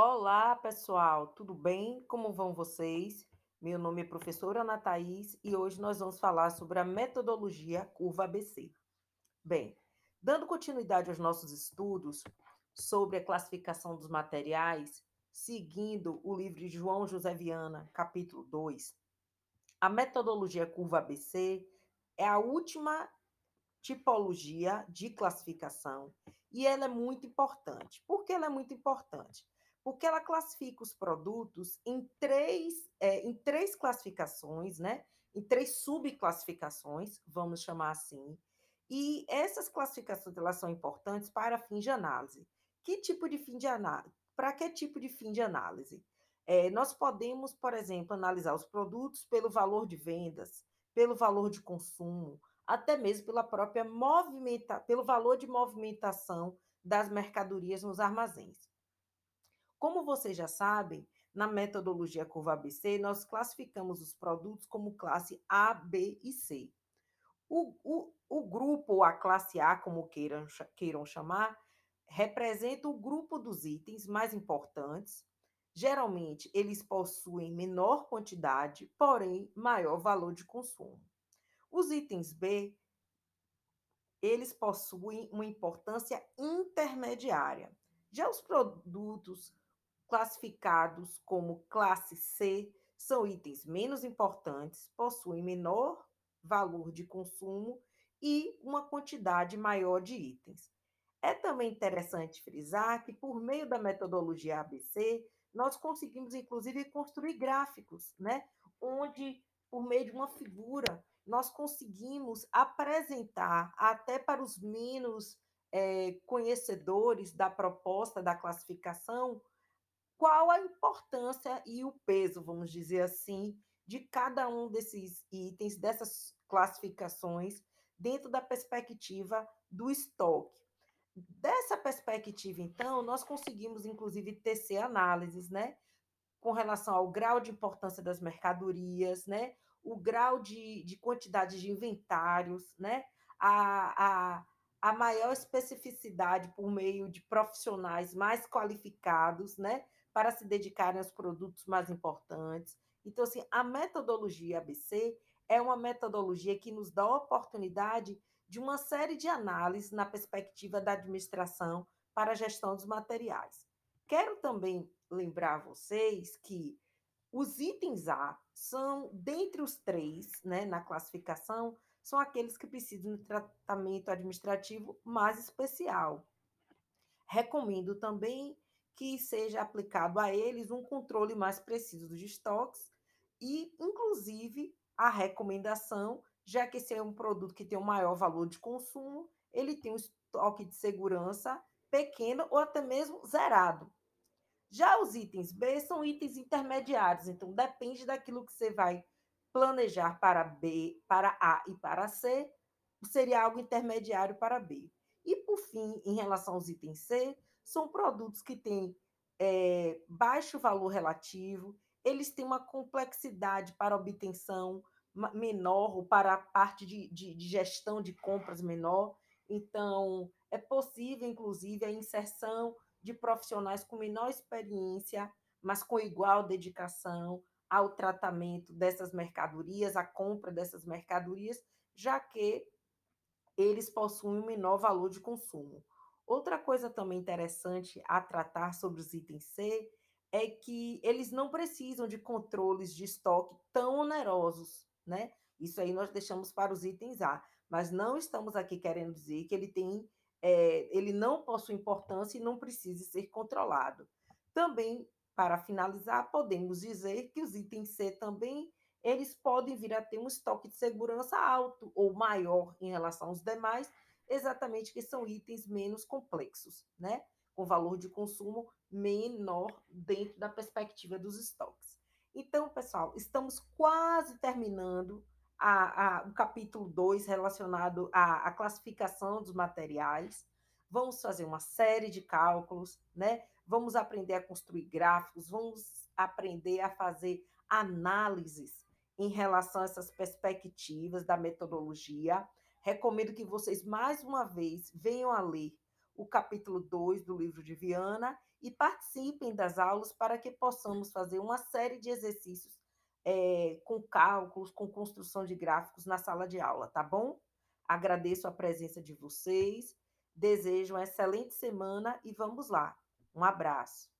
Olá, pessoal, tudo bem? Como vão vocês? Meu nome é professora Ana Thaís e hoje nós vamos falar sobre a metodologia curva ABC. Bem, dando continuidade aos nossos estudos sobre a classificação dos materiais, seguindo o livro de João José Viana, capítulo 2, a metodologia curva ABC é a última tipologia de classificação e ela é muito importante. Por que ela é muito importante? Porque ela classifica os produtos em três, é, em três classificações, né? Em três subclassificações, vamos chamar assim. E essas classificações elas são importantes para fim de análise. Que tipo de fim de análise? Para que tipo de fim de análise? É, nós podemos, por exemplo, analisar os produtos pelo valor de vendas, pelo valor de consumo, até mesmo pela própria movimenta, pelo valor de movimentação das mercadorias nos armazéns. Como vocês já sabem, na metodologia curva ABC, nós classificamos os produtos como classe A, B e C. O, o, o grupo, ou a classe A, como queiram, queiram chamar, representa o grupo dos itens mais importantes. Geralmente, eles possuem menor quantidade, porém maior valor de consumo. Os itens B, eles possuem uma importância intermediária. Já os produtos classificados como classe C são itens menos importantes, possuem menor valor de consumo e uma quantidade maior de itens. É também interessante frisar que, por meio da metodologia ABC, nós conseguimos, inclusive, construir gráficos, né? onde, por meio de uma figura, nós conseguimos apresentar até para os menos é, conhecedores da proposta da classificação qual a importância e o peso, vamos dizer assim, de cada um desses itens, dessas classificações, dentro da perspectiva do estoque. Dessa perspectiva, então, nós conseguimos, inclusive, tecer análises, né? Com relação ao grau de importância das mercadorias, né? O grau de, de quantidade de inventários, né? A, a, a maior especificidade por meio de profissionais mais qualificados, né? Para se dedicarem aos produtos mais importantes. Então, assim, a metodologia ABC é uma metodologia que nos dá a oportunidade de uma série de análises na perspectiva da administração para a gestão dos materiais. Quero também lembrar vocês que os itens A são, dentre os três, né, na classificação, são aqueles que precisam de tratamento administrativo mais especial. Recomendo também que seja aplicado a eles um controle mais preciso dos estoques e, inclusive, a recomendação, já que esse é um produto que tem um maior valor de consumo, ele tem um estoque de segurança pequeno ou até mesmo zerado. Já os itens B são itens intermediários, então depende daquilo que você vai planejar para B, para A e para C, seria algo intermediário para B. E por fim, em relação aos itens C, são produtos que têm é, baixo valor relativo, eles têm uma complexidade para obtenção menor, ou para a parte de, de, de gestão de compras menor. Então, é possível, inclusive, a inserção de profissionais com menor experiência, mas com igual dedicação ao tratamento dessas mercadorias, à compra dessas mercadorias, já que eles possuem um menor valor de consumo. Outra coisa também interessante a tratar sobre os itens C é que eles não precisam de controles de estoque tão onerosos, né? Isso aí nós deixamos para os itens A, mas não estamos aqui querendo dizer que ele tem, é, ele não possui importância e não precise ser controlado. Também, para finalizar, podemos dizer que os itens C também eles podem vir a ter um estoque de segurança alto ou maior em relação aos demais, exatamente que são itens menos complexos, né? Com valor de consumo menor dentro da perspectiva dos estoques. Então, pessoal, estamos quase terminando a, a, o capítulo 2 relacionado à, à classificação dos materiais. Vamos fazer uma série de cálculos, né? Vamos aprender a construir gráficos, vamos aprender a fazer análises em relação a essas perspectivas da metodologia Recomendo que vocês, mais uma vez, venham a ler o capítulo 2 do livro de Viana e participem das aulas para que possamos fazer uma série de exercícios é, com cálculos, com construção de gráficos na sala de aula, tá bom? Agradeço a presença de vocês, desejo uma excelente semana e vamos lá. Um abraço.